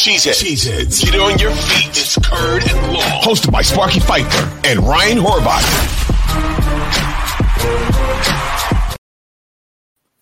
Cheeseheads. Cheeseheads. Get on your feet. It's Curd and Long. Hosted by Sparky Fifer and Ryan Horvath.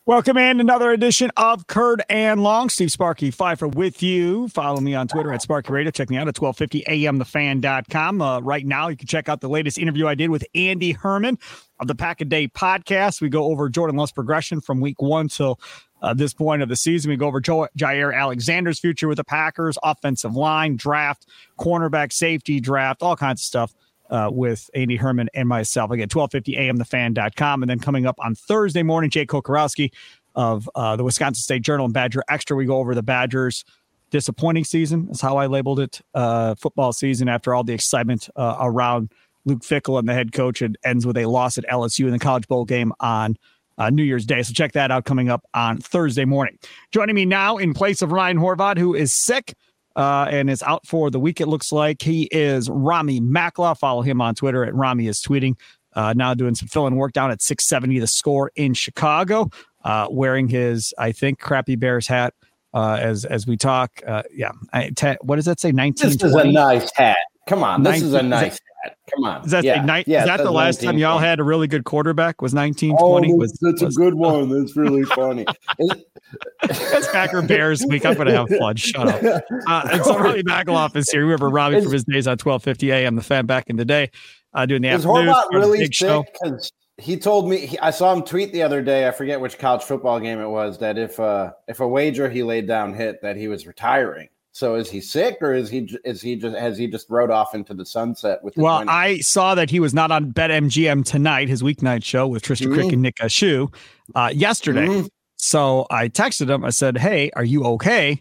Welcome in another edition of Curd and Long. Steve Sparky Fifer with you. Follow me on Twitter at Sparky Radio. Check me out at 1250 amthefan.com. Uh, right now, you can check out the latest interview I did with Andy Herman of the Pack a Day podcast. We go over Jordan Love's progression from week one till uh, this point of the season. We go over jo- Jaire Alexander's future with the Packers, offensive line, draft, cornerback, safety, draft, all kinds of stuff uh, with Andy Herman and myself. Again, 1250 amthefan.com. And then coming up on Thursday morning, Jake Kocorowski of uh, the Wisconsin State Journal and Badger Extra. We go over the Badgers' disappointing season, is how I labeled it, uh, football season after all the excitement uh, around Luke Fickell and the head coach. It ends with a loss at LSU in the College Bowl game on uh, New Year's Day. So check that out coming up on Thursday morning. Joining me now in place of Ryan Horvath, who is sick uh, and is out for the week. It looks like he is Ramie Makhlouf. Follow him on Twitter at Rami is tweeting. Uh, now doing some filling work down at 670 the score in Chicago, uh, wearing his, I think, crappy Bears hat uh, as as we talk. Uh, yeah. I, te- what does that say? 19. This is a nice hat. Come on. This 19, is a nice is that. Come on. Is that, yeah. Ni- yeah, is that the last time y'all had a really good quarterback? Was 1920? Oh, was, that's was, a good one. That's really funny. It's Packer Bears week. I'm going to have fun. Shut up. Uh, and so Ramie Makhlouf is here. Remember Ramie from his days on 1250 AM, the fan back in the day, uh, doing the is afternoon. Horvath really sick? Because he told me he, I saw him tweet the other day. I forget which college football game it was. That if uh, if a wager he laid down hit, that he was retiring. So is he sick, or is he is he just has he just rode off into the sunset with? well, 20? I saw that he was not on BetMGM tonight, his weeknight show with Trisha mm-hmm. Crick and Nick Ashu uh, yesterday. Mm-hmm. So I texted him. I said, "Hey, are you okay?"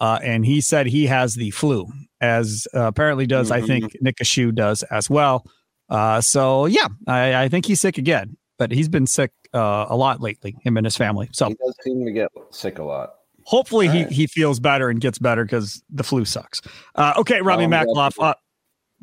Uh, and he said he has the flu, as uh, apparently does mm-hmm. I think Nick Ashu does as well. Uh, so yeah, I, I, think he's sick again, but he's been sick uh, a lot lately. Him and his family. So he does seem to get sick a lot. Hopefully he, right. he feels better and gets better because the flu sucks. Uh, okay, Ramie oh, Makhlouf. Uh,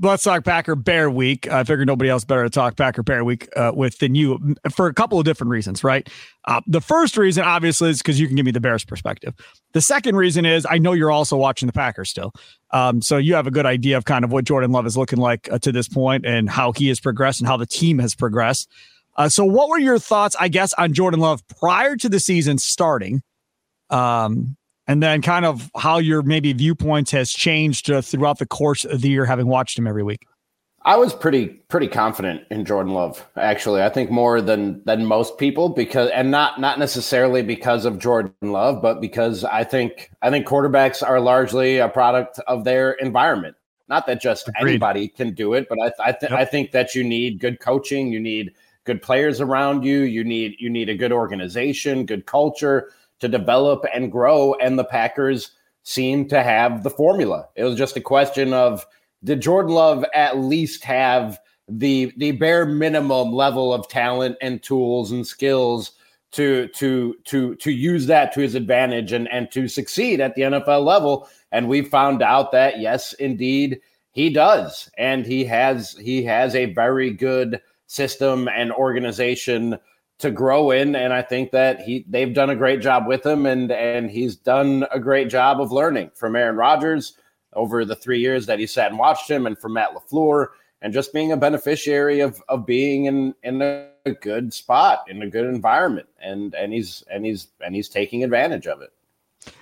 let's talk Packer Bear Week. I figured nobody else better to talk Packer Bear Week uh, with than you for a couple of different reasons, right? Uh, the first reason, obviously, is because you can give me the Bears perspective. The second reason is I know you're also watching the Packers still. Um, so you have a good idea of kind of what Jordan Love is looking like uh, to this point and how he has progressed and how the team has progressed. Uh, so, what were your thoughts, I guess, on Jordan Love prior to the season starting? Um, and then kind of how your maybe viewpoints has changed uh, throughout the course of the year, having watched him every week. I was pretty pretty confident in Jordan Love. Actually, I think more than than most people because, and not not necessarily because of Jordan Love, but because I think I think quarterbacks are largely a product of their environment. Not that just Agreed. anybody can do it, but I I, th- yep. I think that you need good coaching, you need good players around you, you need you need a good organization, good culture to develop and grow. And the Packers seem to have the formula. It was just a question of did Jordan Love at least have the the bare minimum level of talent and tools and skills to to to to use that to his advantage and and to succeed at the NFL level. And we found out that yes, indeed, he does, and he has he has a very good system and organization to grow in. And I think that he they've done a great job with him, and and he's done a great job of learning from Aaron Rodgers over the three years that he sat and watched him, and from Matt LaFleur, and just being a beneficiary of of being in in a good spot in a good environment, and and he's and he's and he's taking advantage of it.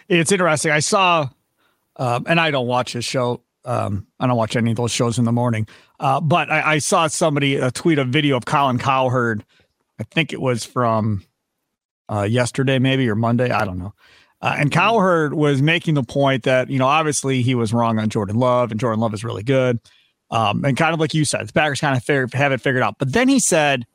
It's interesting. I saw, um, and I don't watch his show. Um, I don't watch any of those shows in the morning. Uh, but I, I, saw somebody uh, tweet a video of Colin Cowherd. I think it was from uh, yesterday, maybe or Monday. I don't know. Uh, and Cowherd was making the point that, you know, obviously he was wrong on Jordan Love, and Jordan Love is really good. Um, and kind of like you said, the Packers kind of have it figured out. But then he said,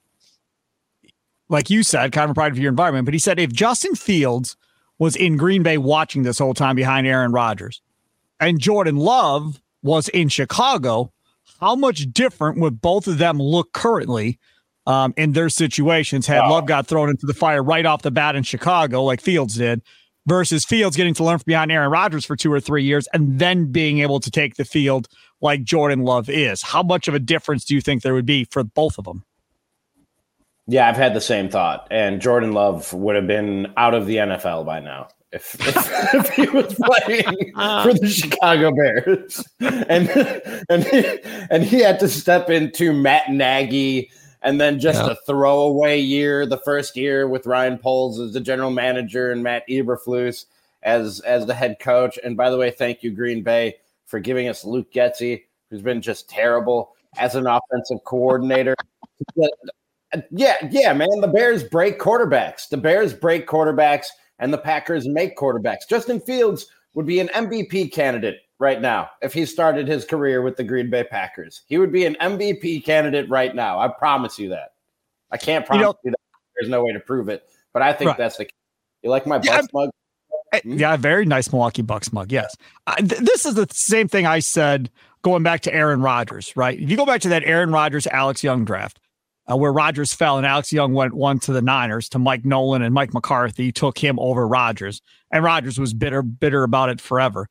like you said, kind of a pride of your environment, but he said if Justin Fields was in Green Bay watching this whole time behind Aaron Rodgers and Jordan Love was in Chicago, how much different would both of them look currently um, in their situations had wow. Love got thrown into the fire right off the bat in Chicago, like Fields did, versus Fields getting to learn from behind Aaron Rodgers for two or three years and then being able to take the field like Jordan Love is. How much of a difference do you think there would be for both of them? Yeah, I've had the same thought, and Jordan Love would have been out of the NFL by now if, if, if he was playing for the Chicago Bears, and and he, and he had to step into Matt Nagy and then just a throwaway year, the first year with Ryan Poles as the general manager and Matt Eberflus as as the head coach. And by the way, thank you Green Bay for giving us Luke Getsy, who's been just terrible as an offensive coordinator. yeah, yeah, man. The Bears break quarterbacks. The Bears break quarterbacks, and the Packers make quarterbacks. Justin Fields would be an MVP candidate right now if he started his career with the Green Bay Packers. He would be an MVP candidate right now. I promise you that. I can't promise you, know, you that. There's no way to prove it, but I think right. that's the. Case. You like my yeah, Bucks mug? Hmm? Yeah, very nice Milwaukee Bucks mug. Yes, I, th- this is the same thing I said going back to Aaron Rodgers. Right, if you go back to that Aaron Rodgers Alex Young draft. Uh, where Rodgers fell and Alex Young went one to the Niners to Mike Nolan and Mike McCarthy took him over Rodgers, and Rodgers was bitter, bitter about it forever.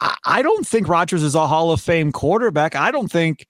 I don't think Rodgers is a Hall of Fame quarterback. I don't think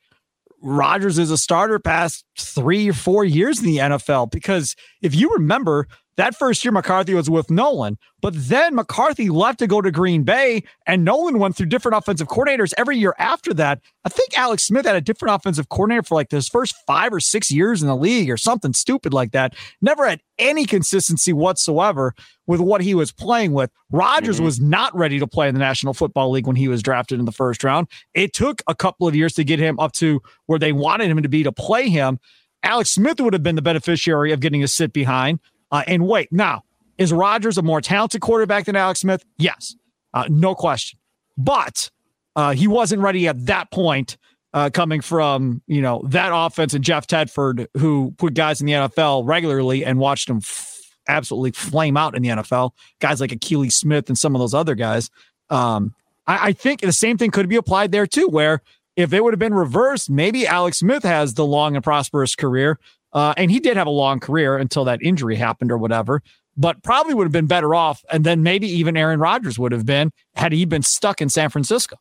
Rodgers is a starter past three or four years in the NFL because if you remember, that first year, McCarthy was with Nolan, but then McCarthy left to go to Green Bay, and Nolan went through different offensive coordinators every year after that. I think Alex Smith had a different offensive coordinator for like his first five or six years in the league or something stupid like that. Never had any consistency whatsoever with what he was playing with. Rodgers mm-hmm. was not ready to play in the National Football League when he was drafted in the first round. It took a couple of years to get him up to where they wanted him to be to play him. Alex Smith would have been the beneficiary of getting a sit behind uh, and wait, now, is Rodgers a more talented quarterback than Alex Smith? Yes, uh, no question. But uh, he wasn't ready at that point, uh, coming from you know that offense and Jeff Tedford, who put guys in the NFL regularly and watched them f- absolutely flame out in the NFL. Guys like Akili Smith and some of those other guys. Um, I, I think the same thing could be applied there too, where if it would have been reversed, maybe Alex Smith has the long and prosperous career uh, and he did have a long career until that injury happened or whatever, but probably would have been better off. And then maybe even Aaron Rodgers would have been had he been stuck in San Francisco.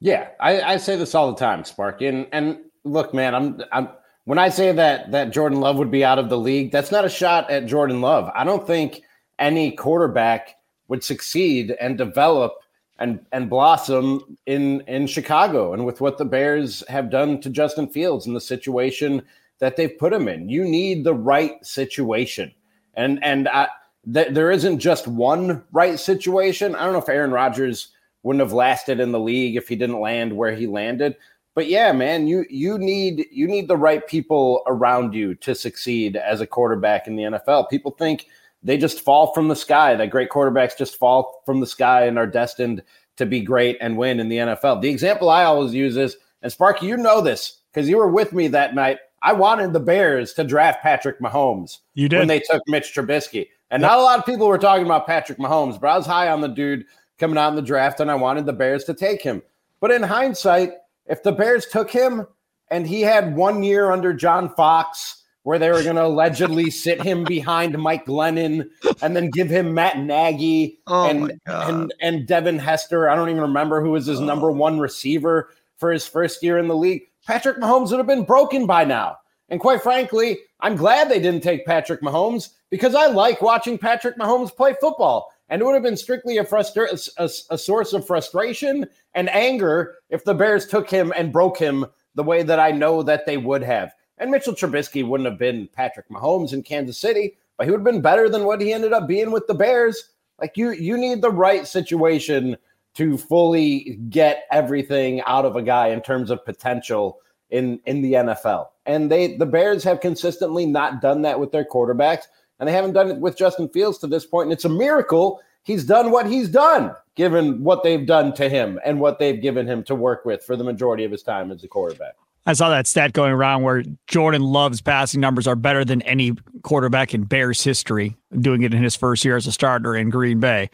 Yeah, I, I say this all the time, Sparky. And and look, man, I'm I'm when I say that that Jordan Love would be out of the league, that's not a shot at Jordan Love. I don't think any quarterback would succeed and develop and and blossom in in Chicago and with what the Bears have done to Justin Fields in the situation that they've put him in. You need the right situation, and and I, th- there isn't just one right situation. I don't know if Aaron Rodgers wouldn't have lasted in the league if he didn't land where he landed. But yeah, man, you you need you need the right people around you to succeed as a quarterback in the NFL. People think they just fall from the sky. That great quarterbacks just fall from the sky and are destined to be great and win in the NFL. The example I always use is, and Sparky, you know this because you were with me that night I wanted the Bears to draft Patrick Mahomes. You did when they took Mitch Trubisky, and yep. not a lot of people were talking about Patrick Mahomes, but I was high on the dude coming out in the draft, and I wanted the Bears to take him. But in hindsight, if the Bears took him and he had one year under John Fox where they were going to allegedly sit him behind Mike Glennon and then give him Matt Nagy oh and, and and Devin Hester. I don't even remember who was his oh. number one receiver for his first year in the league. Patrick Mahomes would have been broken by now. And quite frankly, I'm glad they didn't take Patrick Mahomes because I like watching Patrick Mahomes play football. And it would have been strictly a, frustra- a, a source of frustration and anger if the Bears took him and broke him the way that I know that they would have. And Mitchell Trubisky wouldn't have been Patrick Mahomes in Kansas City, but he would have been better than what he ended up being with the Bears. Like you, you need the right situation to fully get everything out of a guy in terms of potential in in the NFL. And they the Bears have consistently not done that with their quarterbacks, and they haven't done it with Justin Fields to this point. And it's a miracle he's done what he's done, given what they've done to him and what they've given him to work with for the majority of his time as a quarterback. I saw that stat going around where Jordan Love's passing numbers are better than any quarterback in Bears history, doing it in his first year as a starter in Green Bay.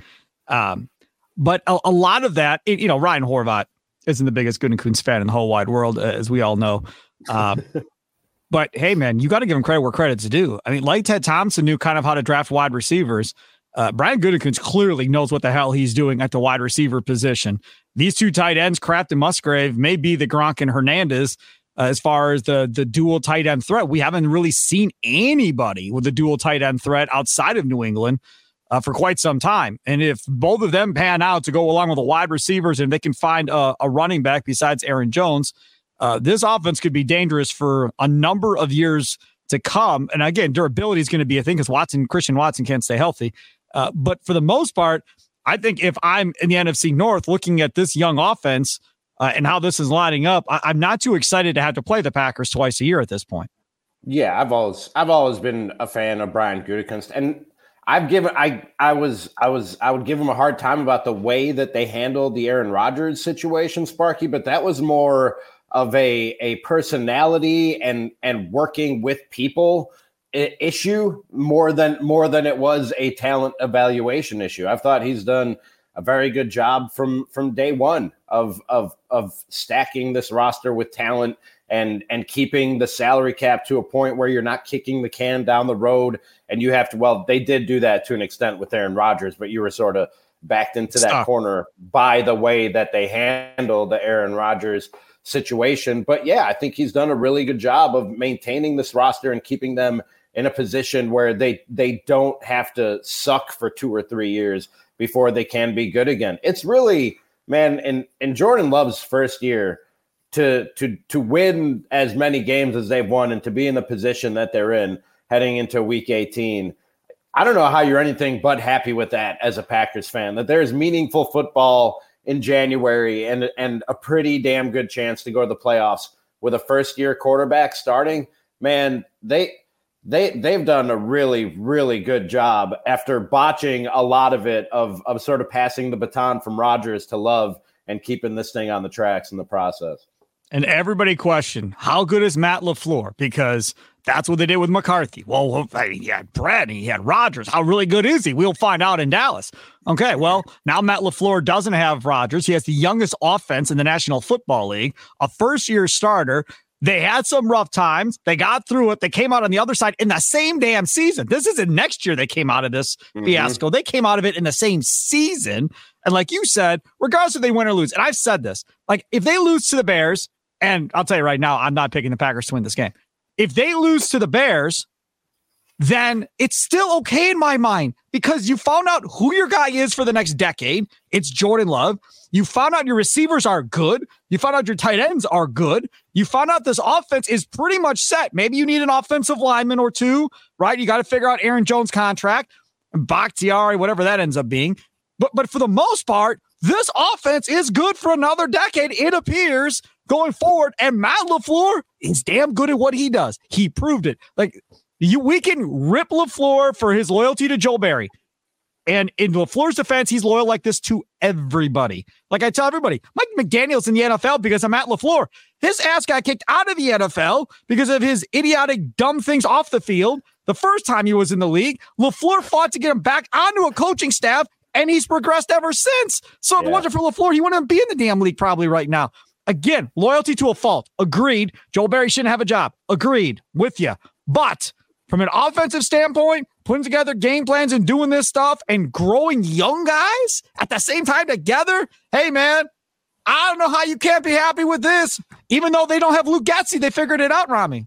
Um, but a, a, lot of that, you know, Ryan Horvath isn't the biggest Gutekunst fan in the whole wide world, as we all know. Um, but hey, man, you got to give him credit where credit's due. I mean, like Ted Thompson knew kind of how to draft wide receivers. Uh, Brian Gutekunst clearly knows what the hell he's doing at the wide receiver position. These two tight ends, Kraft and Musgrave, may be the Gronk and Hernandez uh, as far as the the dual tight end threat. We haven't really seen anybody with a dual tight end threat outside of New England uh, for quite some time. And if both of them pan out to go along with the wide receivers and they can find a, a running back besides Aaron Jones, uh, this offense could be dangerous for a number of years to come. And again, durability is going to be a thing because Watson, Christian Watson can't stay healthy. Uh, but for the most part, I think if I'm in the NFC North looking at this young offense uh, and how this is lining up, I- I'm not too excited to have to play the Packers twice a year at this point. Yeah, I've always I've always been a fan of Brian Gutekunst, and I've given I I was I was I would give him a hard time about the way that they handled the Aaron Rodgers situation, Sparky, but that was more of a a personality and and working with people issue more than more than it was a talent evaluation issue. I've thought he's done a very good job from from day one of of of stacking this roster with talent and and keeping the salary cap to a point where you're not kicking the can down the road. And you have to well they did do that to an extent with Aaron Rodgers but you were sort of backed into that Stop. corner by the way that they handled the Aaron Rodgers situation. But yeah I think he's done a really good job of maintaining this roster and keeping them in a position where they they don't have to suck for 2 or 3 years before they can be good again. It's really man in in Jordan Love's first year to to to win as many games as they've won and to be in the position that they're in heading into week 18 i don't know how you're anything but happy with that as a packers fan that there's meaningful football in january and and a pretty damn good chance to go to the playoffs with a first year quarterback starting man they they they've done a really really good job after botching a lot of it of of sort of passing the baton from Rodgers to Love and keeping this thing on the tracks in the process. And everybody questioned how good is Matt LaFleur because that's what they did with McCarthy. Well, he had Brad and he had Rodgers. How really good is he? We'll find out in Dallas. Okay, well, now Matt LaFleur doesn't have Rodgers. He has the youngest offense in the National Football League, a first year starter. They had some rough times. They got through it. They came out on the other side in the same damn season. This isn't next year they came out of this mm-hmm. fiasco. They came out of it in the same season. And like you said, regardless if they win or lose, and I've said this, like if they lose to the Bears, and I'll tell you right now, I'm not picking the Packers to win this game. If they lose to the Bears, then it's still okay in my mind because you found out who your guy is for the next decade. It's Jordan Love. You found out your receivers are good. You found out your tight ends are good. You found out this offense is pretty much set. Maybe you need an offensive lineman or two, right? You got to figure out Aaron Jones' contract, Bakhtiari, whatever that ends up being. But but for the most part, this offense is good for another decade. It appears going forward. And Matt LaFleur is damn good at what he does. He proved it. Like you, we can rip LaFleur for his loyalty to Joe Barry. And in LaFleur's defense, he's loyal like this to everybody. Like I tell everybody, Mike McDaniel's in the NFL because of Matt LaFleur. His ass got kicked out of the NFL because of his idiotic, dumb things off the field. The first time he was in the league, LaFleur fought to get him back onto a coaching staff, and he's progressed ever since. So if yeah. it wasn't for LaFleur, he wouldn't be in the damn league probably right now. Again, loyalty to a fault. Agreed. Joe Barry shouldn't have a job. Agreed with you. But from an offensive standpoint, putting together game plans and doing this stuff and growing young guys at the same time together, hey, man, I don't know how you can't be happy with this. Even though they don't have Luke Getsy, they figured it out, Ramie.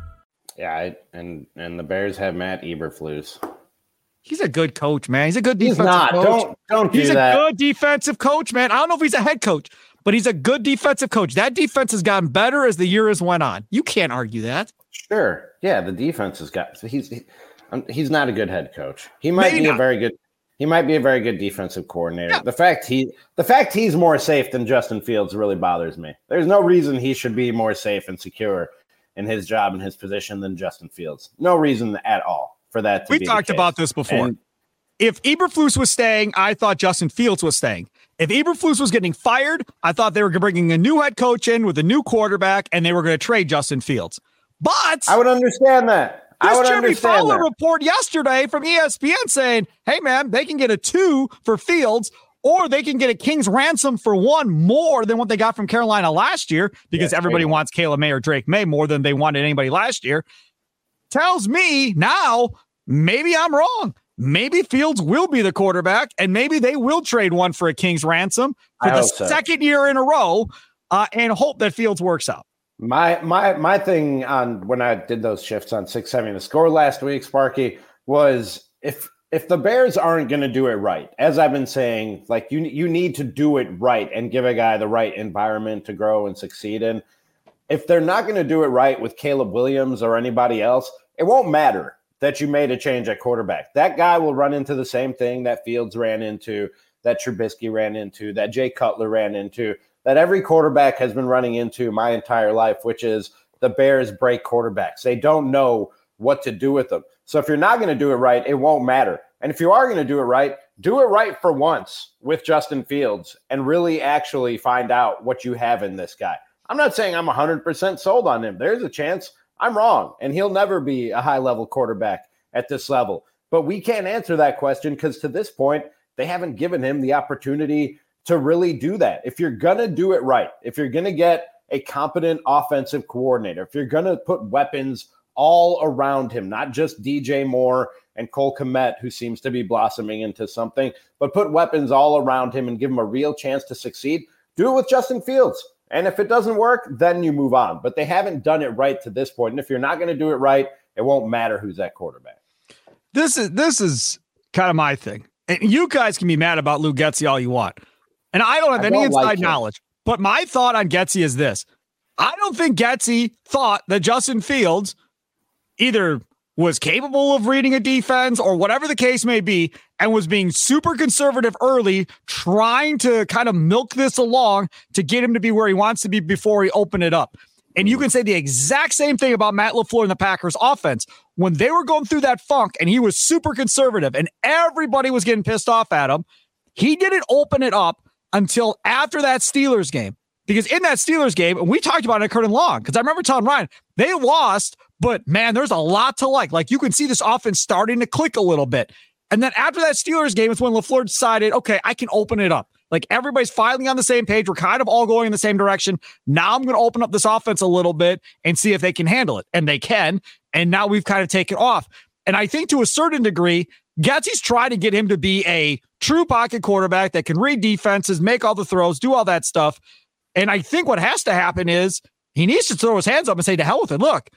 Yeah, I, and and the Bears have Matt Eberflus. He's a good coach, man. He's a good defensive He's not. coach. Don't don't do he's that. a good defensive coach, man. I don't know if he's a head coach, but he's a good defensive coach. That defense has gotten better as the year has went on. You can't argue that. Sure. Yeah, the defense has got. He's he, um, he's not a good head coach. He might Maybe be not. a very good. He might be a very good defensive coordinator. The fact he the fact he's more safe than Justin Fields really bothers me. There's no reason he should be more safe and secure in his job and his position than Justin Fields. No reason at all for that. To We talked about this before. And- if Eberflus was staying, I thought Justin Fields was staying. If Eberflus was getting fired, I thought they were bringing a new head coach in with a new quarterback, and they were going to trade Justin Fields. But I would understand that. I This Jeremy Fowler that. report yesterday from ESPN saying, "Hey man, they can get a two for Fields, or they can get a king's ransom for one more than what they got from Carolina last year because Yeah, everybody wants Caleb May or Drake Maye more than they wanted anybody last year." Tells me now maybe I'm wrong. Maybe Fields will be the quarterback, and maybe they will trade one for a king's ransom for I the so. second year in a row, uh, and hope that Fields works out. My my my thing on when I did those shifts on six seventy the score last week, Sparky, was if if the Bears aren't going to do it right, as I've been saying, like you you need to do it right and give a guy the right environment to grow and succeed in. If they're not going to do it right with Caleb Williams or anybody else, it won't matter that you made a change at quarterback. That guy will run into the same thing that Fields ran into, that Trubisky ran into, that Jay Cutler ran into, that every quarterback has been running into my entire life, which is the Bears break quarterbacks. They don't know what to do with them. So if you're not going to do it right, it won't matter. And if you are going to do it right, do it right for once with Justin Fields and really actually find out what you have in this guy. I'm not saying I'm 100% sold on him. There's a chance I'm wrong, and he'll never be a high level quarterback at this level. But we can't answer that question because to this point, they haven't given him the opportunity to really do that. If you're going to do it right, if you're going to get a competent offensive coordinator, if you're going to put weapons all around him, not just DJ Moore and Cole Kmet, who seems to be blossoming into something, but put weapons all around him and give him a real chance to succeed, do it with Justin Fields. And if it doesn't work, then you move on. But they haven't done it right to this point. And if you're not going to do it right, it won't matter who's that quarterback. this is this is kind of my thing. And you guys can be mad about Lou Getsy all you want. And I don't have I any don't inside like knowledge. But my thought on Getsy is this. I don't think Getsy thought that Justin Fields either was capable of reading a defense or whatever the case may be and was being super conservative early trying to kind of milk this along to get him to be where he wants to be before he opened it up. And you mm. can say the exact same thing about Matt LaFleur and the Packers offense. When they were going through that funk and he was super conservative and everybody was getting pissed off at him, he didn't open it up until after that Steelers game. Because in that Steelers game, we talked about it at Curd and Long, because I remember telling Ryan, they lost, but man, there's a lot to like. Like you can see this offense starting to click a little bit. And then after that Steelers game, it's when LaFleur decided, okay, I can open it up. Like everybody's finally on the same page. We're kind of all going in the same direction. Now I'm going to open up this offense a little bit and see if they can handle it. And they can. And now we've kind of taken off. And I think to a certain degree, Getsy's trying to get him to be a true pocket quarterback that can read defenses, make all the throws, do all that stuff. And I think what has to happen is he needs to throw his hands up and say, to hell with it. Look,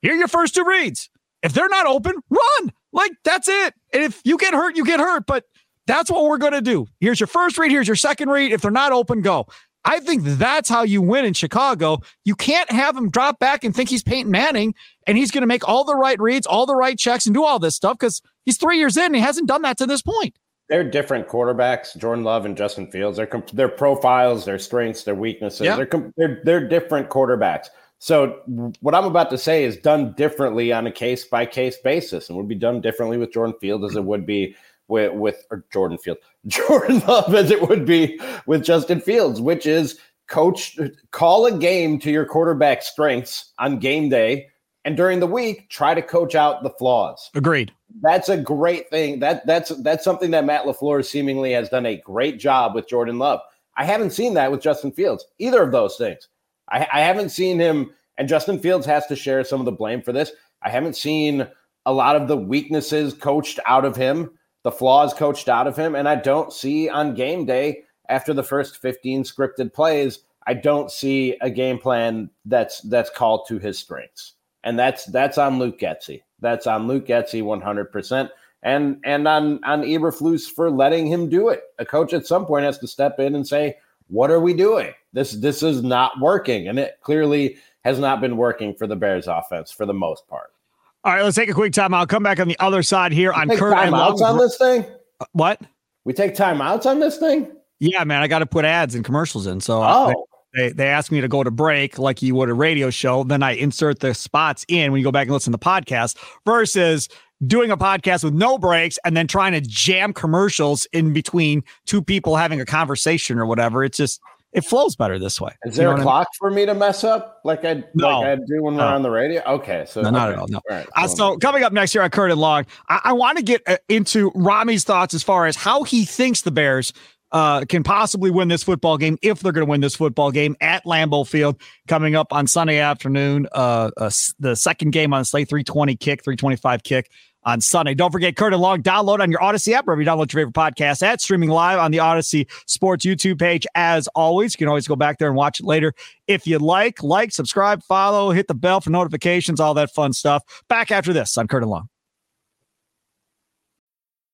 here are your first two reads. If they're not open, run. Like that's it. And if you get hurt, you get hurt. But that's what we're going to do. Here's your first read. Here's your second read. If they're not open, go. I think that's how you win in Chicago. You can't have him drop back and think he's Peyton Manning and he's going to make all the right reads, all the right checks, and do all this stuff because he's three years in and he hasn't done that to this point. They're different quarterbacks, Jordan Love and Justin Fields. Their their profiles, their strengths, their weaknesses. Yeah. They're, they're they're different quarterbacks. So what I'm about to say is done differently on a case by case basis, and would be done differently with Jordan Field as it would be with with Jordan Field, Jordan Love as it would be with Justin Fields, which is coach call a game to your quarterback strengths on game day, and during the week try to coach out the flaws. Agreed. That's a great thing. That that's that's something that Matt LaFleur seemingly has done a great job with Jordan Love. I haven't seen that with Justin Fields. Either of those things. I, I haven't seen him, and Justin Fields has to share some of the blame for this. I haven't seen a lot of the weaknesses coached out of him, the flaws coached out of him, and I don't see on game day after the first 15 scripted plays, I don't see a game plan that's that's called to his strengths. And that's that's on Luke Getsy. That's on Luke Getsy 100%. And and on on Eberflus for letting him do it. A coach at some point has to step in and say, "What are we doing? This this is not working, and it clearly has not been working for the Bears offense for the most part. All right, let's take a quick time. I'll come back on the other side here on Kurt timeouts on this thing. What? We take timeouts on this thing. Yeah, man, I got to put ads and commercials in. So oh. They, they asked me to go to break like you would a radio show. Then I insert the spots in when you go back and listen to the podcast versus doing a podcast with no breaks and then trying to jam commercials in between two people having a conversation or whatever. It's just it flows better this way. Is there you know a clock I mean? for me to mess up like I no. like I do when we're on the radio? Okay, so no, okay. not at all. No. all right, uh, so coming up next year on Curd and Long, I, I want to get uh, into Ramie's thoughts as far as how he thinks the Bears uh, can possibly win this football game if they're going to win this football game at Lambeau Field coming up on Sunday afternoon. Uh, uh, the second game on slate, 320 kick, 325 kick on Sunday. Don't forget Curd and Long. Download on your Audacy app wherever you download your favorite podcast at streaming live on the Audacy Sports YouTube page. As always, you can always go back there and watch it later if you like. Like, subscribe, follow, hit the bell for notifications, all that fun stuff. Back after this Curd and Long.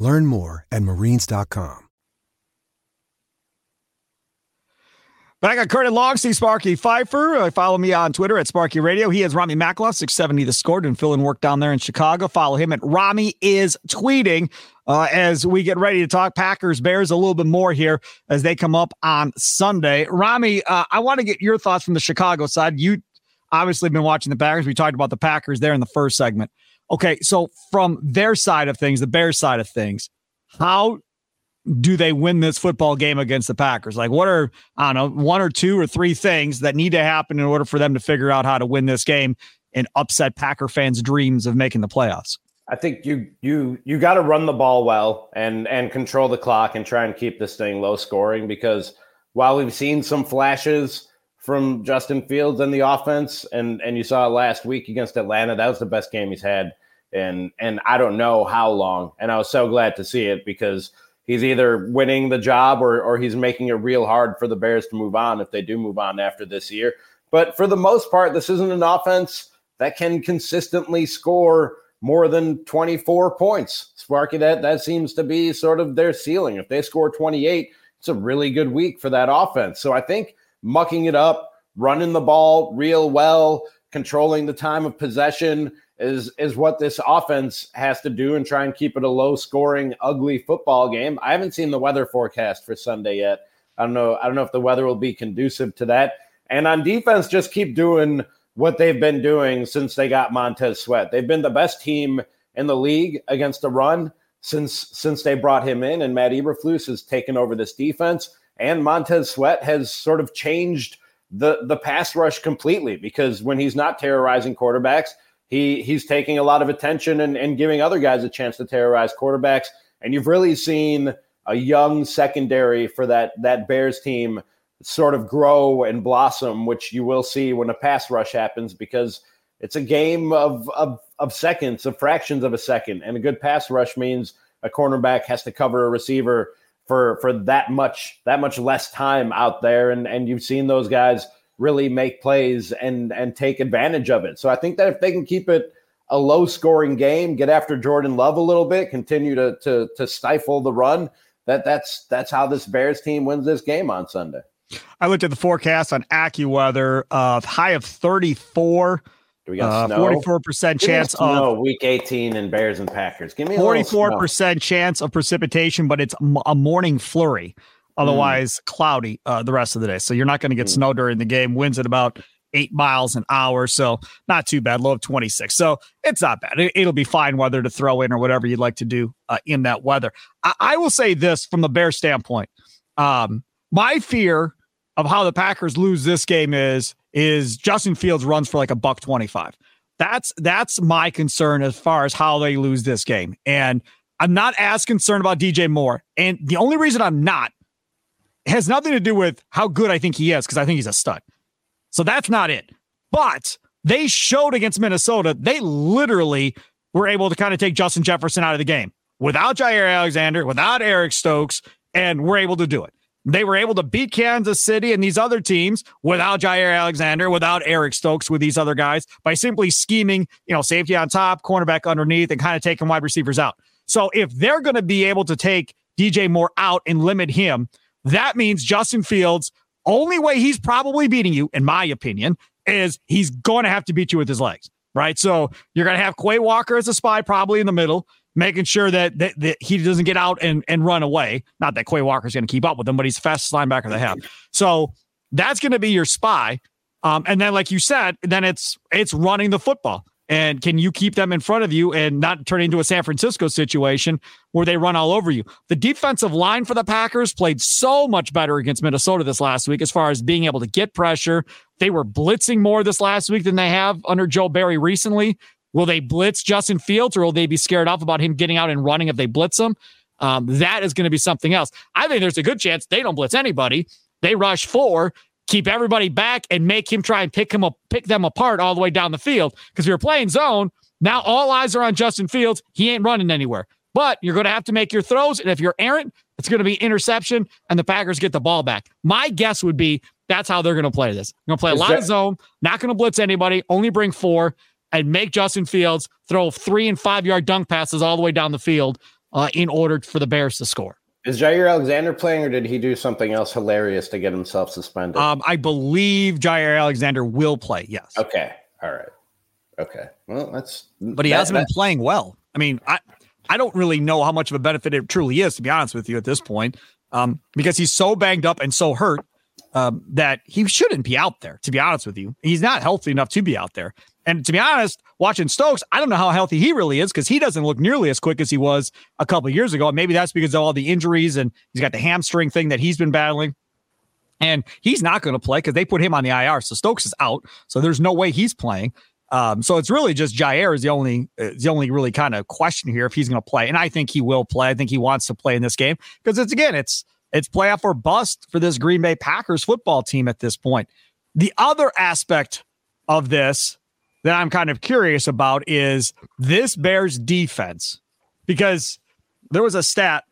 Learn more at marines.com. Back on Curd and Long, see Sparky Fifer. Uh, follow me on Twitter at Sparky Radio. He is Ramie Makhlouf, 670 the score, and fill in work down there in Chicago. Follow him at Rami is tweeting uh, as we get ready to talk Packers Bears a little bit more here as they come up on Sunday. Ramie, uh, I want to get your thoughts from the Chicago side. You obviously been watching the Packers. We talked about the Packers there in the first segment. Okay, so from their side of things, the Bears side of things, how do they win this football game against the Packers? Like, what are, I don't know, one or two or three things that need to happen in order for them to figure out how to win this game and upset Packer fans' dreams of making the playoffs? I think you you you got to run the ball well and and control the clock and try and keep this thing low scoring because while we've seen some flashes from Justin Fields and the offense and and you saw last week against Atlanta that was the best game he's had and and I don't know how long and I was so glad to see it because he's either winning the job or, or he's making it real hard for the Bears to move on if they do move on after this year. But for the most part, this isn't an offense that can consistently score more than 24 points. Sparky, that, that seems to be sort of their ceiling. If they score 28, it's a really good week for that offense. So I think mucking it up, running the ball real well, controlling the time of possession, is is what this offense has to do and try and keep it a low scoring, ugly football game. I haven't seen the weather forecast for Sunday yet. I don't know. I don't know if the weather will be conducive to that. And on defense, just keep doing what they've been doing since they got Montez Sweat. They've been the best team in the league against the run since since they brought him in, and Matt Eberflus has taken over this defense. And Montez Sweat has sort of changed the the pass rush completely because when he's not terrorizing quarterbacks, he he's taking a lot of attention and, and giving other guys a chance to terrorize quarterbacks. And you've really seen a young secondary for that that Bears team sort of grow and blossom, which you will see when a pass rush happens because it's a game of of, of seconds, of fractions of a second, and a good pass rush means a cornerback has to cover a receiver for for that much that much less time out there, and and you've seen those guys really make plays and and take advantage of it. So I think that if they can keep it a low scoring game, get after Jordan Love a little bit, continue to to to stifle the run, that that's that's how this Bears team wins this game on Sunday. I looked at the forecast on AccuWeather, of high of 34. We got uh, snow? 44% chance of week 18 and Bears and Packers. Give me 44% chance of precipitation, but it's a morning flurry. Otherwise, mm. cloudy uh, the rest of the day. So you're not going to get mm. snow during the game. Winds at about eight miles an hour. So not too bad. Low of 26. So it's not bad. It, will be fine weather to throw in or whatever you'd like to do uh, in that weather. I, I, will say this from the Bear standpoint. Um, my fear of how the Packers lose this game is is Justin Fields runs for like a buck 25. That's that's my concern as far as how they lose this game. And I'm not as concerned about DJ Moore. And the only reason I'm not has nothing to do with how good I think he is, because I think he's a stud. So that's not it. But they showed against Minnesota, they literally were able to kind of take Justin Jefferson out of the game without Jaire Alexander, without Eric Stokes, and we're able to do it. They were able to beat Kansas City and these other teams without Jaire Alexander, without Eric Stokes, with these other guys by simply scheming, you know, safety on top, cornerback underneath, and kind of taking wide receivers out. So if they're going to be able to take DJ Moore out and limit him, that means Justin Fields, only way he's probably beating you, in my opinion, is he's going to have to beat you with his legs, right? So you're going to have Quay Walker as a spy, probably in the middle, making sure that, that, that he doesn't get out and, and run away. Not that Quay Walker's going to keep up with him, but he's the fastest linebacker they have. So that's going to be your spy. Um, and then, like you said, then it's it's running the football. And can you keep them in front of you and not turn into a San Francisco situation where they run all over you? The defensive line for the Packers played so much better against Minnesota this last week as far as being able to get pressure. They were blitzing more this last week than they have under Joe Barry recently. Will they blitz Justin Fields or will they be scared off about him getting out and running if they blitz him? Um, that is going to be something else. I think there's a good chance they don't blitz anybody. They rush four keep everybody back and make him try and pick him up, pick them apart all the way down the field. Because we are playing zone, now all eyes are on Justin Fields. He ain't running anywhere. But you're going to have to make your throws. And if you're errant, it's going to be interception and the Packers get the ball back. My guess would be that's how they're going to play this. They're going to play a lot that- of zone, not going to blitz anybody, only bring four, and make Justin Fields throw three and five yard dunk passes all the way down the field uh, in order for the Bears to score. Is Jaire Alexander playing, or did he do something else hilarious to get himself suspended? Um, I believe Jaire Alexander will play. Yes. Okay. All right. Okay. Well, that's. But he that, hasn't that, been playing well. I mean, I I don't really know how much of a benefit it truly is, to be honest with you, at this point, um, because he's so banged up and so hurt um, that he shouldn't be out there. To be honest with you, he's not healthy enough to be out there. And to be honest, watching Stokes, I don't know how healthy he really is because he doesn't look nearly as quick as he was a couple years ago. Maybe that's because of all the injuries and he's got the hamstring thing that he's been battling. And he's not going to play because they put him on the IR. So Stokes is out. So there's no way he's playing. Um, so it's really just Jaire is the only the only really kind of question here if he's going to play, and I think he will play. I think he wants to play in this game because it's again it's it's playoff or bust for this Green Bay Packers football team at this point. The other aspect of this that I'm kind of curious about is this Bears defense because there was a stat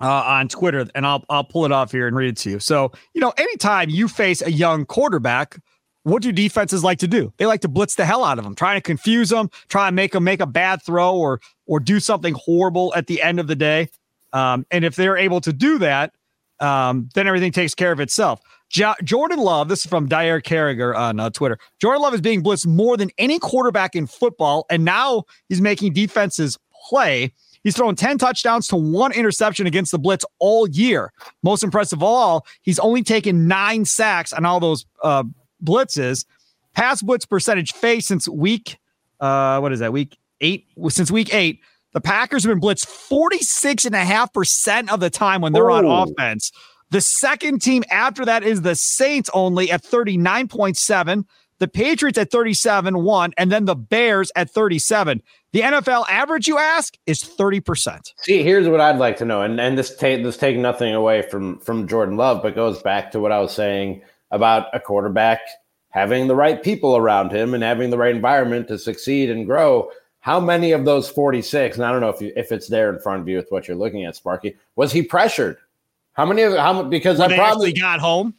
uh, on Twitter, and I'll I'll pull it off here and read it to you. So you know, anytime you face a young quarterback, what do defenses like to do? They like to blitz the hell out of them, trying to confuse them, try and make them make a bad throw or or do something horrible at the end of the day. Um, and if they're able to do that, um, then everything takes care of itself. Jo- Jordan Love, this is from Dyer Carriger on uh, Twitter. Jordan Love is being blitzed more than any quarterback in football, and now he's making defenses play. He's thrown 10 touchdowns to one interception against the blitz all year. Most impressive of all, he's only taken nine sacks on all those uh, blitzes. Pass blitz percentage face since week, uh, what is that, week eight? Since week eight, the Packers have been blitzed 46.5% of the time when they're oh. on offense. The second team after that is the Saints only at 39.7. the Patriots at 37 1, and then the Bears at 37. The NFL average, you ask, is 30%. See, here's what I'd like to know, and, and this take this take nothing away from from Jordan Love, but goes back to what I was saying about a quarterback having the right people around him and having the right environment to succeed and grow. How many of those 46, and I don't know if you, if it's there in front of you with what you're looking at, Sparky, was he pressured? How many of how because When I probably got home.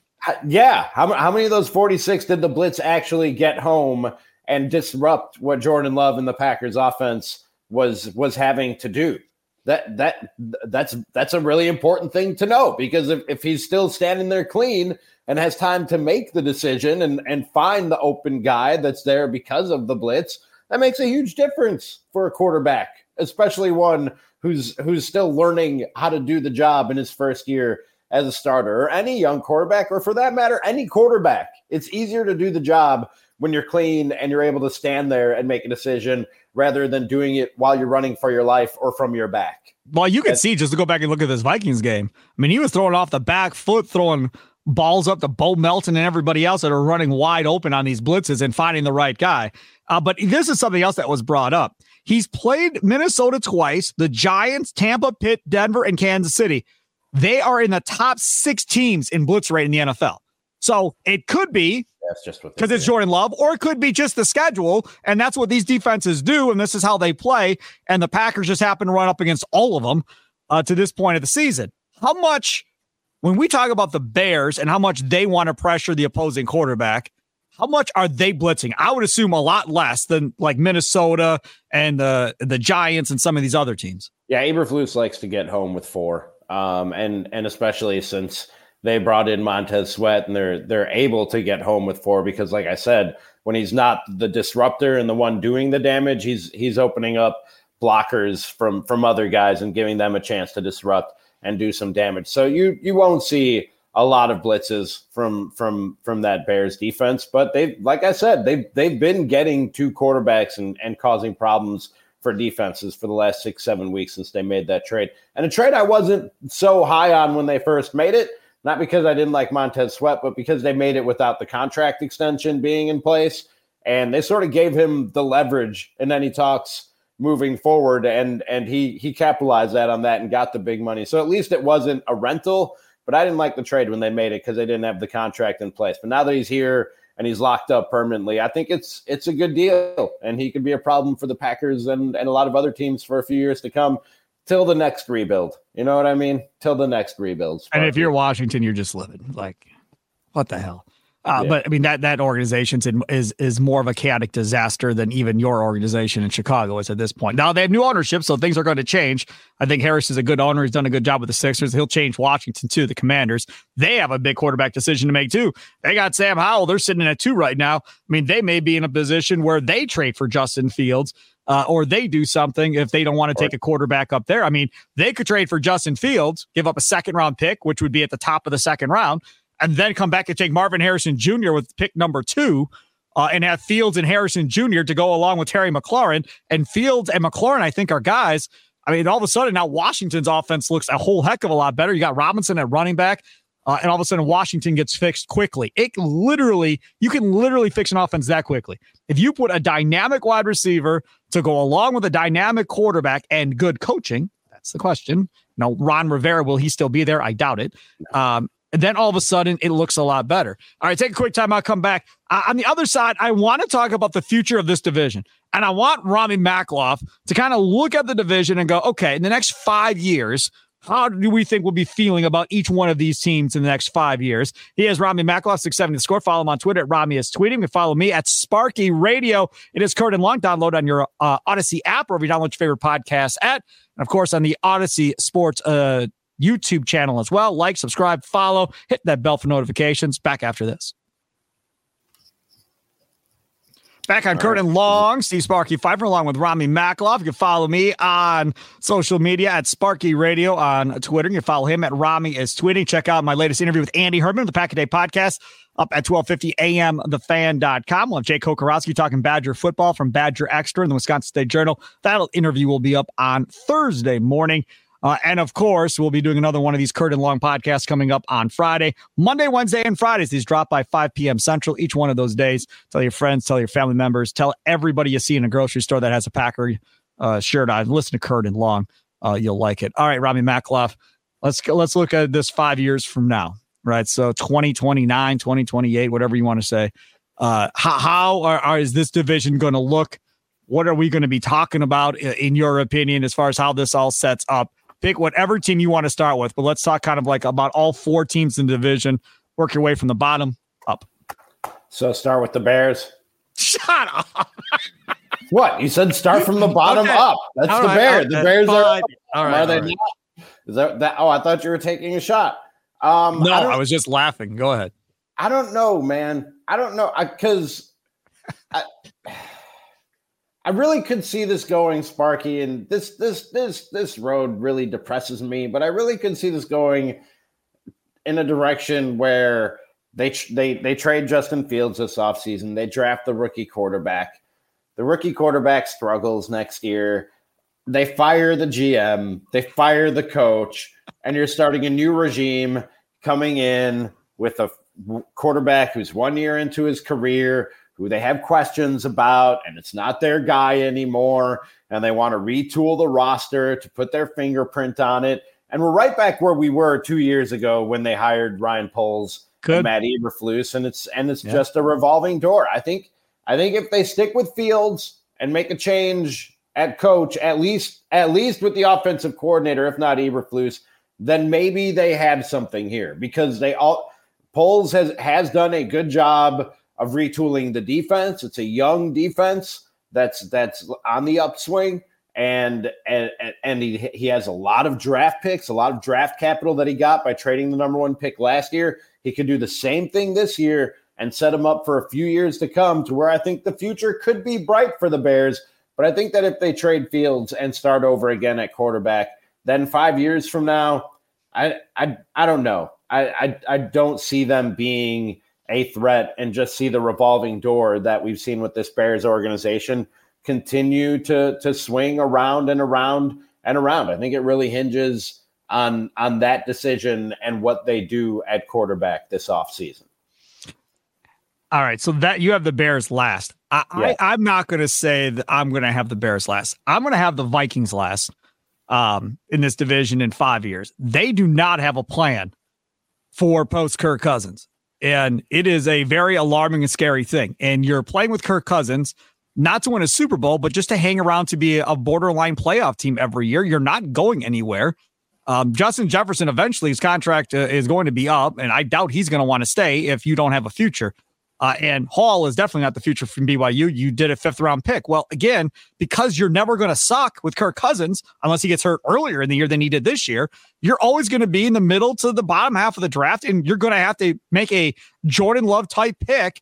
yeah. How, how many of those 46 did the Blitz actually get home and disrupt what Jordan Love and the Packers offense was was having to do? That that that's that's a really important thing to know because if, if he's still standing there clean and has time to make the decision and, and find the open guy that's there because of the blitz, that makes a huge difference for a quarterback, especially one who's who's still learning how to do the job in his first year as a starter or any young quarterback or for that matter any quarterback it's easier to do the job when you're clean and you're able to stand there and make a decision rather than doing it while you're running for your life or from your back Well, you can see just to go back and look at this Vikings game. I mean, he was throwing off the back foot, throwing balls up to Bo Melton and everybody else that are running wide open on these blitzes and finding the right guy. Uh, but this is something else that was brought up. He's played Minnesota twice, the Giants, Tampa, Pitt, Denver, and Kansas City. They are in the top six teams in blitz rate in the NFL. So it could be that's just what because it's Jordan Love, or it could be just the schedule, and that's what these defenses do, and this is how they play. And the Packers just happen to run up against all of them uh, to this point of the season. How much, when we talk about the Bears and how much they want to pressure the opposing quarterback, how much are they blitzing? I would assume a lot less than like Minnesota and the the Giants and some of these other teams. Yeah, Eberflus likes to get home with four, um, and and especially since they brought in Montez Sweat and they're they're able to get home with four because, like I said, when he's not the disruptor and the one doing the damage, he's he's opening up blockers from from other guys and giving them a chance to disrupt and do some damage. So you you won't see a lot of blitzes from from from that Bears defense, but they like I said, they've they've been getting two quarterbacks and and causing problems for defenses for the last six, seven weeks since they made that trade. And a trade I wasn't so high on when they first made it, not because I didn't like Montez Sweat, but because they made it without the contract extension being in place. And they sort of gave him the leverage in any talks moving forward. And and he he capitalized that on that and got the big money. So at least it wasn't a rental. But I didn't like the trade when they made it because they didn't have the contract in place. But now that he's here and he's locked up permanently, I think it's it's a good deal. And he could be a problem for the Packers and, and a lot of other teams for a few years to come till the next rebuild. You know what I mean? Till the next rebuild. And if you're Washington, you're just living like, what the hell? Uh, Yeah. But I mean that that organization is is more of a chaotic disaster than even your organization in Chicago is at this point. Now they have new ownership, so things are going to change. I think Harris is a good owner. He's done a good job with the Sixers. He'll change Washington too. The Commanders they have a big quarterback decision to make too. They got Sam Howell. They're sitting at two right now. I mean they may be in a position where they trade for Justin Fields. Uh, or they do something if they don't want to take a quarterback up there. I mean, they could trade for Justin Fields, give up a second round pick, which would be at the top of the second round, and then come back and take Marvin Harrison Jr. with pick number two. Uh, and have Fields and Harrison Jr. to go along with Terry McLaurin. And Fields and McLaurin, I think, are guys. I mean, all of a sudden now Washington's offense looks a whole heck of a lot better. You got Robinson at running back, uh, and all of a sudden Washington gets fixed quickly. It literally, you can literally fix an offense that quickly. If you put a dynamic wide receiver to go along with a dynamic quarterback and good coaching, that's the question. Now, Ron Rivera, will he still be there? I doubt it. Um, and then all of a sudden, it looks a lot better. All right, take a quick time. I'll come back. Uh, on the other side, I want to talk about the future of this division. And I want Ramie Makhlouf to kind of look at the division and go, okay, in the next five years, how do we think we'll be feeling about each one of these teams in the next five years? He has Ramie Makhlouf, 670 the score. Follow him on Twitter at Ramie is tweeting. You can follow me at Sparky Radio. It is Curd and Long. Download on your uh, Audacy app or if you download your favorite podcast at. And of course, on the Audacy Sports uh, YouTube channel as well. Like, subscribe, follow, hit that bell for notifications. Back after this. Back on Curd and Long, Steve Sparky Fifer, along with Ramie Makhlouf. You can follow me on social media at Sparky Radio on Twitter. You can follow him at Ramie is tweeting. Check out my latest interview with Andy Herman, of the Pack a Day podcast, up at 1250 AM, thefan.com. We'll have Jay Kocorowski talking Badger football from Badger Extra in the Wisconsin State Journal. That interview will be up on Thursday morning. Uh, and of course, we'll be doing another one of these Curd and Long podcasts coming up on Friday, Monday, Wednesday, and Fridays. These drop by 5 p.m. Central each one of those days. Tell your friends, tell your family members, tell everybody you see in a grocery store that has a Packer uh, shirt on. Listen to Curd and Long. Uh, you'll like it. All right, Ramie Makhlouf. Let's let's look at this five years from now, right? So 2029, 2028, whatever you want to say. Uh, how, how are, are, is this division going to look? What are we going to be talking about, in your opinion, as far as how this all sets up? Pick whatever team you want to start with, but let's talk kind of like about all four teams in the division. Work your way from the bottom up. So start with the Bears. Shut up. what you said? Start from the bottom okay. up. That's all the right, Bears. The Bears fine. are. All right. Are they right. not? Is that that? Oh, I thought you were taking a shot. Um, no, I, I was just laughing. Go ahead. I don't know, man. I don't know because I, really could see this going, Sparky, and this this this this road really depresses me. But I really could see this going in a direction where they they they trade Justin Fields this offseason. They draft the rookie quarterback. The rookie quarterback struggles next year. They fire the GM. They fire the coach, and you're starting a new regime coming in with a quarterback who's one year into his career, who they have questions about, and it's not their guy anymore. And they want to retool the roster to put their fingerprint on it. And we're right back where we were two years ago when they hired Ryan Poles and Matt Eberflus, and it's and it's yeah. just a revolving door. I think I think if they stick with Fields and make a change at coach, at least at least with the offensive coordinator, if not Eberflus, then maybe they have something here because they all Poles has has done a good job of retooling the defense. It's a young defense that's that's on the upswing, and and and he he has a lot of draft picks, a lot of draft capital that he got by trading the number one pick last year. He could do the same thing this year and set him up for a few years to come, to where I think the future could be bright for the Bears. But I think that if they trade Fields and start over again at quarterback, then five years from now, I I I don't know. I, I, I don't see them being a threat and just see the revolving door that we've seen with this Bears organization continue to to swing around and around and around. I think it really hinges on on that decision and what they do at quarterback this offseason. All right, so that you have the Bears last. I, yeah. I am not going to say that I'm going to have the Bears last. I'm going to have the Vikings last um, in this division in five years. They do not have a plan for post Kirk Cousins. And it is a very alarming and scary thing. And you're playing with Kirk Cousins not to win a Super Bowl, but just to hang around to be a borderline playoff team every year. You're not going anywhere. Um, Justin Jefferson eventually his contract uh, is going to be up, and I doubt he's going to want to stay if you don't have a future. Uh, and Hall is definitely not the future from BYU. You did a fifth round pick. Well, again, because you're never going to suck with Kirk Cousins unless he gets hurt earlier in the year than he did this year, you're always going to be in the middle to the bottom half of the draft, and you're going to have to make a Jordan Love type pick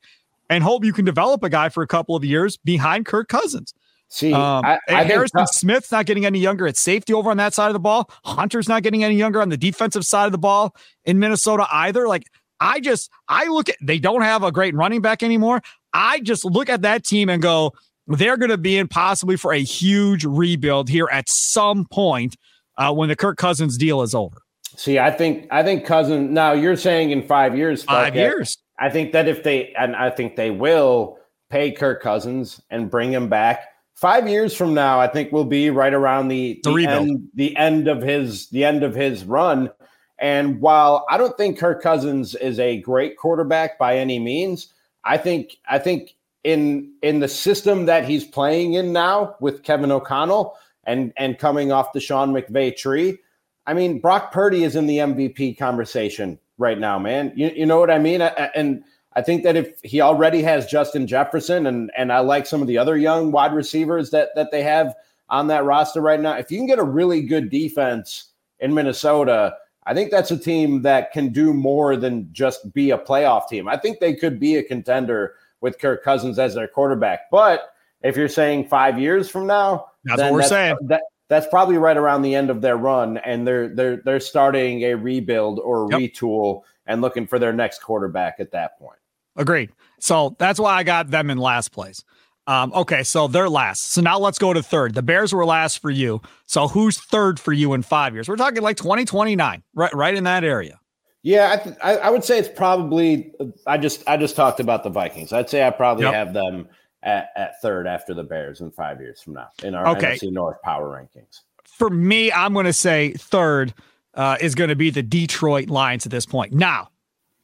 and hope you can develop a guy for a couple of years behind Kirk Cousins. See, um, I, I Harrison Smith's not getting any younger at safety over on that side of the ball. Hunter's not getting any younger on the defensive side of the ball in Minnesota either. Like I just I look at they don't have a great running back anymore. I just look at that team and go, they're going to be in possibly for a huge rebuild here at some point uh, when the Kirk Cousins deal is over. See, I think I think Cousins. Now you're saying in five years, five years. I think that if they and I think they will pay Kirk Cousins and bring him back five years from now, I think we'll be right around the, the, the end the end of his the end of his run. And while I don't think Kirk Cousins is a great quarterback by any means, I think I think in in the system that he's playing in now with Kevin O'Connell and and coming off the Sean McVay tree, I mean Brock Purdy is in the MVP conversation right now, man. You, you know what I mean? And I think that if he already has Justin Jefferson and and I like some of the other young wide receivers that that they have on that roster right now, if you can get a really good defense in Minnesota I think that's a team that can do more than just be a playoff team. I think they could be a contender with Kirk Cousins as their quarterback. But if you're saying five years from now, that's what we're that's, saying. That, that's probably right around the end of their run, and they're they're they're starting a rebuild or a yep. retool and looking for their next quarterback at that point. Agreed. So that's why I got them in last place. Um, okay, so they're last. So now let's go to third. The Bears were last for you. So who's third for you in five years? We're talking like 2029, right? Right in that area. Yeah, I, th- I, I, would say it's probably. I just I just talked about the Vikings. I'd say I probably yep. have them at, at, third after the Bears in five years from now in our okay. NFC North power rankings. For me, I'm going to say third uh, is going to be the Detroit Lions at this point. Now,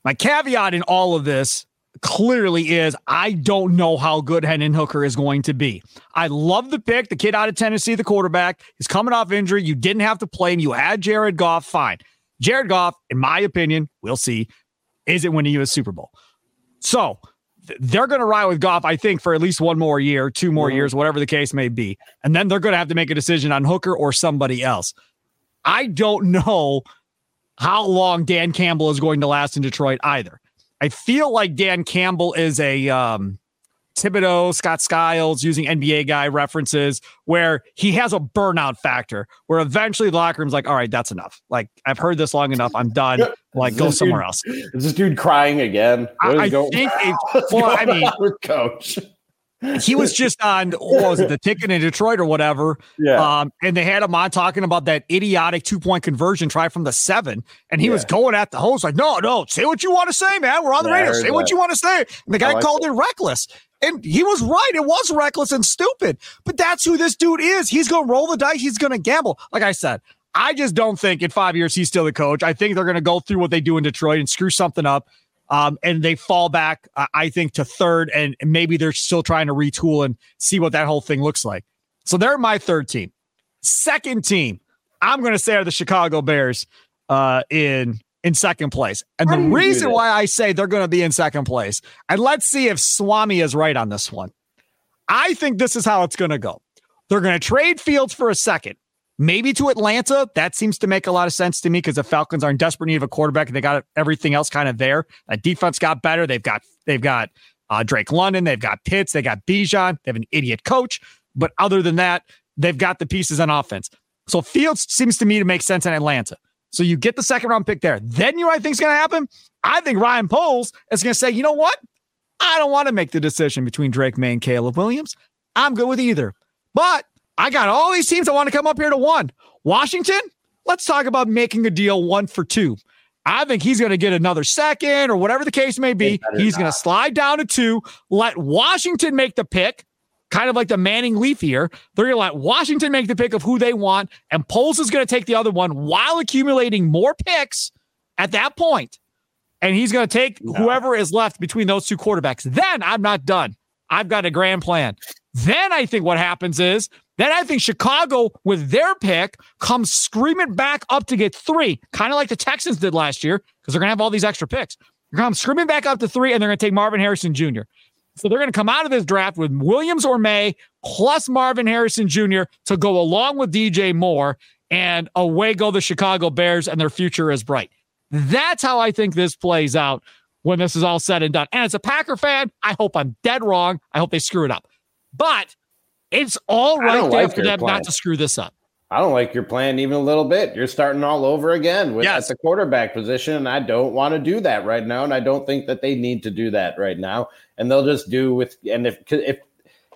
my caveat in all of this clearly is I don't know how good Hendon Hooker is going to be. I love the pick. The kid out of Tennessee, the quarterback, is coming off injury. You didn't have to play him. You had Jared Goff. Fine. Jared Goff, in my opinion, we'll see, isn't winning you a Super Bowl. So they're going to ride with Goff, I think, for at least one more year, two more mm-hmm. years, whatever the case may be. And then they're going to have to make a decision on Hooker or somebody else. I don't know how long Dan Campbell is going to last in Detroit either. I feel like Dan Campbell is a um, Thibodeau, Scott Skiles using NBA guy references where he has a burnout factor where eventually the locker room's like, all right, that's enough. Like I've heard this long enough. I'm done. Like go somewhere dude, else. Is this dude crying again? I, I think it, well, I mean, coach. He was just on what was it, the ticket in Detroit or whatever. Yeah. Um, and they had him on talking about that idiotic two point conversion try from the seven. And he yeah. was going at the host like, no, no, say what you want to say, man. We're on the yeah, radio. Say that. what you want to say. And the guy like called it reckless. And he was right. It was reckless and stupid. But that's who this dude is. He's going to roll the dice. He's going to gamble. Like I said, I just don't think in five years he's still the coach. I think they're going to go through what they do in Detroit and screw something up. Um, and they fall back, uh, I think, to third, and maybe they're still trying to retool and see what that whole thing looks like. So they're my third team. Second team, I'm going to say are the Chicago Bears uh, in in second place. And the reason why I say they're going to be in second place, and let's see if Swami is right on this one. I think this is how it's going to go. They're going to trade Fields for a second maybe to Atlanta. That seems to make a lot of sense to me because the Falcons are in desperate need of a quarterback and they got everything else kind of there. That defense got better. They've got they've got uh, Drake London. They've got Pitts. They got Bijan. They have an idiot coach. But other than that, they've got the pieces on offense. So Fields seems to me to make sense in Atlanta. So you get the second round pick there. Then you know I think is going to happen? I think Ryan Poles is going to say, you know what? I don't want to make the decision between Drake Maye and Caleb Williams. I'm good with either. But I got all these teams that want to come up here to one. Washington, let's talk about making a deal one for two. I think he's going to get another second or whatever the case may be. He's going to slide down to two, let Washington make the pick, kind of like the Manning Leaf here. They're going to let Washington make the pick of who they want, and Poles is going to take the other one while accumulating more picks at that point. And he's going to take no. whoever is left between those two quarterbacks. Then I'm not done. I've got a grand plan. Then I think what happens is then I think Chicago, with their pick, comes screaming back up to get three, kind of like the Texans did last year, because they're going to have all these extra picks. They're going to come screaming back up to three, and they're going to take Marvin Harrison Jr. So they're going to come out of this draft with Williams or Maye plus Marvin Harrison Jr. to go along with DJ Moore, and away go the Chicago Bears, and their future is bright. That's how I think this plays out when this is all said and done. And as a Packer fan, I hope I'm dead wrong. I hope they screw it up. But it's all right there like for them plan. not to screw this up. I don't like your plan even a little bit. You're starting all over again with yes. at the quarterback position. And I don't want to do that right now. And I don't think that they need to do that right now. And they'll just do with and if if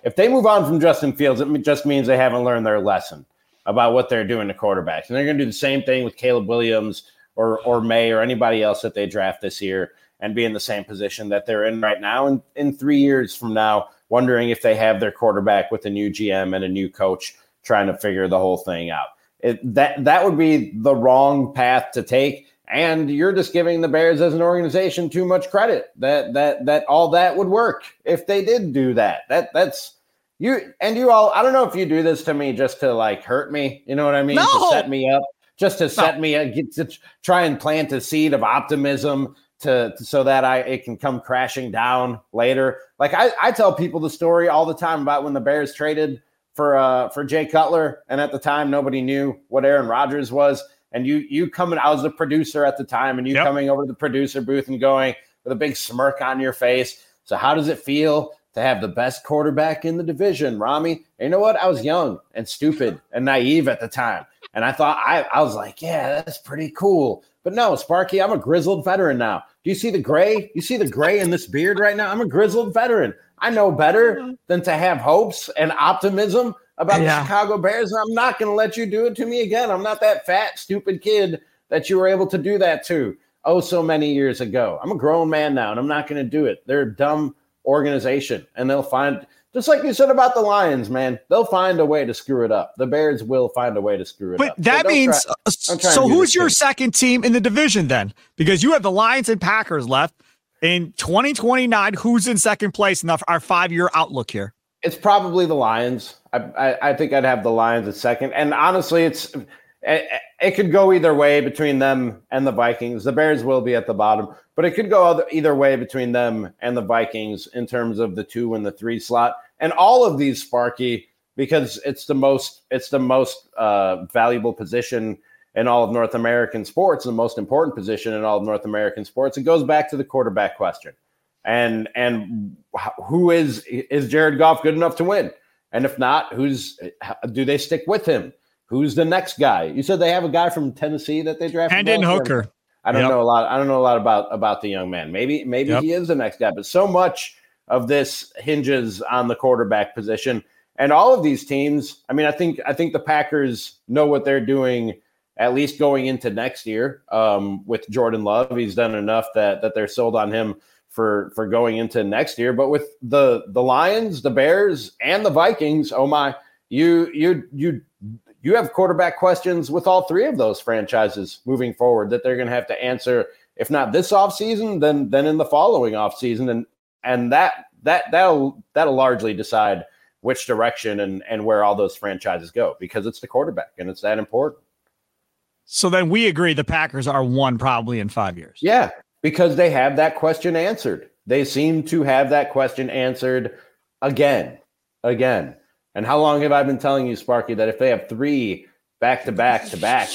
if they move on from Justin Fields, it just means they haven't learned their lesson about what they're doing to quarterbacks. And they're going to do the same thing with Caleb Williams or or Maye or anybody else that they draft this year and be in the same position that they're in right now. And in three years from now, wondering if they have their quarterback with a new GM and a new coach trying to figure the whole thing out. It, that that would be the wrong path to take. And you're just giving the Bears as an organization too much credit. That that that all that would work if they did do that. That that's you and you all. I don't know if you do this to me just to like hurt me. You know what I mean? No. To set me up, just to set no. me up, to try and plant a seed of optimism to, to, so that I it can come crashing down later. Like I, I tell people the story all the time about when the Bears traded for uh for Jay Cutler, and at the time nobody knew what Aaron Rodgers was. And you you coming, I was a producer at the time, and you yep. coming over to the producer booth and going with a big smirk on your face. So how does it feel to have the best quarterback in the division, Ramie? And you know what? I was young and stupid and naive at the time. And I thought I, I was like, yeah, that's pretty cool. But no, Sparky, I'm a grizzled veteran now. Do you see the gray? You see the gray in this beard right now? I'm a grizzled veteran. I know better than to have hopes and optimism about Yeah. the Chicago Bears. And I'm not going to let you do it to me again. I'm not that fat, stupid kid that you were able to do that to oh so many years ago. I'm a grown man now, and I'm not going to do it. They're a dumb organization, and they'll find just like you said about the Lions, man. They'll find a way to screw it up. The Bears will find a way to screw it But up. But that don't means try- uh, don't try and so who's your me. second team in the division then? Because you have the Lions and Packers left in 2029. Who's in second place in the, our five year outlook here? It's probably the Lions. I, I, I think I'd have the Lions at second. And honestly, it's it, it could go either way between them and the Vikings. The Bears will be at the bottom, but it could go either way between them and the Vikings in terms of the two and the three slot. And all of these, Sparky, because it's the most it's the most uh, valuable position in all of North American sports, the most important position in all of North American sports. It goes back to the quarterback question and and who is is Jared Goff good enough to win? And if not, who's do they stick with him? Who's the next guy? You said they have a guy from Tennessee that they drafted. Hendon? Hooker. I don't Yep. know a lot. I don't know a lot about about the young man. Maybe maybe Yep. he is the next guy, but so much of this hinges on the quarterback position. And all of these teams, I mean, I think I think the Packers know what they're doing at least going into next year um, with Jordan Love. He's done enough that that they're sold on him for for going into next year. But with the the Lions, the Bears, and the Vikings, oh my, you you you you have quarterback questions with all three of those franchises moving forward that they're going to have to answer if not this offseason then then in the following offseason. And and that that that'll that'll largely decide which direction and and where all those franchises go because it's the quarterback and it's that important. So then we agree the Packers are one probably in five years. yeah because they have that question answered. They seem to have that question answered again again and how long have i been telling you sparky that if they have three back to back to back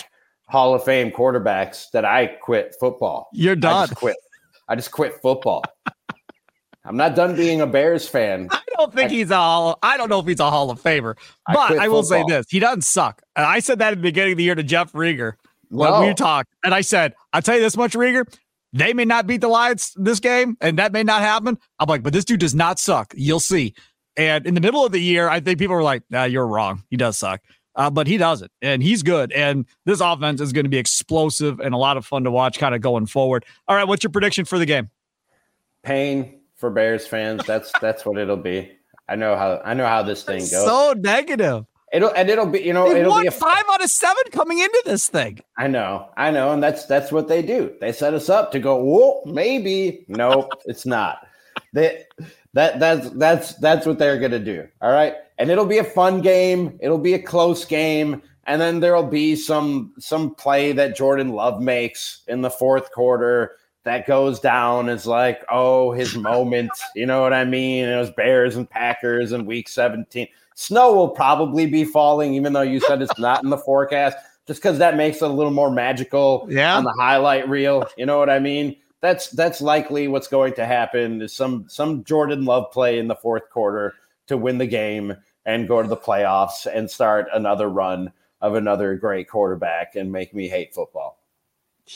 hall of fame quarterbacks that i quit football You're done. I just quit. I just quit football. I'm not done being a Bears fan. I don't think he's a hall. I don't know if he's a Hall of Famer, but quit I, will say this: he doesn't suck. And I said that at the beginning of the year to Jeff Rieger when No. we talked, and I said, "I'll tell you this much, Rieger." They may not beat the Lions this game, and that may not happen. I'm like, but this dude does not suck. You'll see. And in the middle of the year, I think people were like, nah, you're wrong. He does suck. Uh, but he doesn't. And he's good. And this offense is going to be explosive and a lot of fun to watch kind of going forward. All right. What's your prediction for the game? Pain for Bears fans. That's that's what it'll be. I know how I know how this thing goes. So negative. it'll and it'll be you know They it'll be a five out of seven coming into this thing. I know, I know, and that's that's what they do. They set us up to go. Whoa, maybe. Nope, it's not. They, that that's that's that's what they're gonna do. All right, and it'll be a fun game. It'll be a close game, and then there'll be some some play that Jordan Love makes in the fourth quarter that goes down as like, oh, his moment. You know what I mean? It was Bears and Packers in Week 17. Snow will probably be falling, even though you said it's not in the forecast just because that makes it a little more magical Yeah. on the highlight reel. You know what I mean? That's that's likely what's going to happen is some some Jordan Love play in the fourth quarter to win the game and go to the playoffs and start another run of another great quarterback and make me hate football.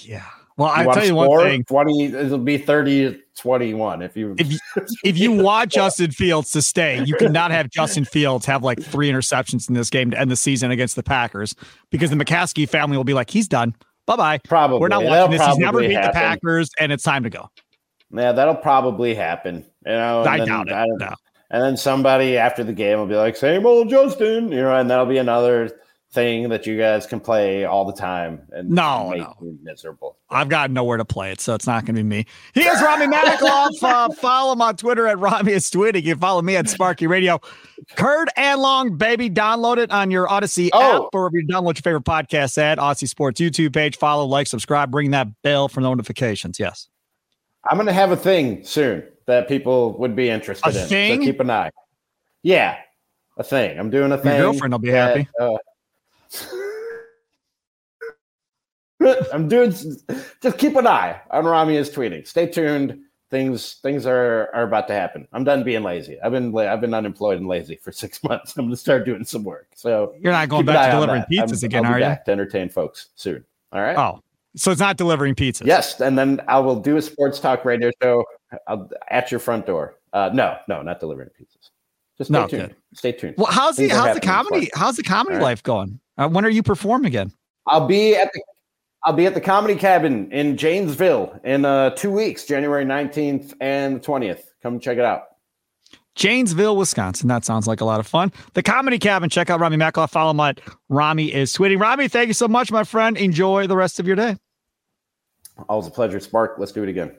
Yeah. Well, I tell you one thing. 20 it'll be 30 21 if you If you, if you want Justin Fields to stay, you cannot have Justin Fields have like three interceptions in this game to end the season against the Packers because the McCaskey family will be like, he's done. Bye bye. probably We're not That'll watching this. He's never beat the. Packers, and it's time to go. Yeah, that'll probably happen. You know, and I then- doubt it. I No. And then somebody after the game will be like, same old Justin, you know, and that'll be another thing that you guys can play all the time and No, no. miserable. I've got nowhere to play it, so it's not going to be me. He is Ramie Makhlouf. Uh, follow him on Twitter at Ramie is tweeting. You can follow me at Sparky Radio. Curd and Long, baby. Download it on your Audacy Oh. app or if you download your favorite podcast at Audacy Sports YouTube page. Follow, like, subscribe, ring that bell for notifications. Yes. I'm going to have a thing soon that people would be interested A in. thing? So keep an eye. Yeah, a thing. I'm doing a thing. Your girlfriend will be that, happy. uh, I'm doing. Just keep an eye on Ramie is tweeting. Stay tuned. Things things are are about to happen. I'm done being lazy. I've been I've been unemployed and lazy for six months. I'm gonna start doing some work. So You're not going back to delivering pizzas I'm- again, I'll be are you? back to entertain folks soon. All right. Oh, so it's not delivering pizzas. Yes, and then I will do a sports talk radio show I'll, at your front door. Uh, no, no, not delivering pizzas. Just stay No, tuned. good. Stay tuned. Well, how's the Things are how's the comedy Sparky. how's the comedy All right. life going? Uh, when are you performing again? I'll be at the I'll be at the Comedy Cabin in Janesville in uh, two weeks, January nineteenth and twentieth. Come check it out. Janesville, Wisconsin. That sounds like a lot of fun. The Comedy Cabin. Check out Ramie Makhlouf. Follow him at Ramie is tweeting. Ramie, thank you so much, my friend. Enjoy the rest of your day. Always a pleasure, Spark. Let's do it again.